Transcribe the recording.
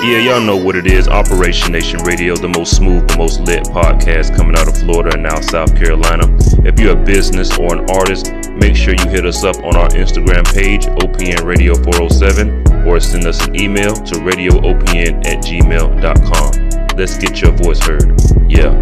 Yeah, y'all know what it is. Operation Nation Radio, the most smooth, the most lit podcast coming out of Florida and now South Carolina. If you're a business or an artist, make sure you hit us up on our Instagram page, OPN Radio 407, or send us an email to radioopn at gmail.com. Let's get your voice heard. Yeah.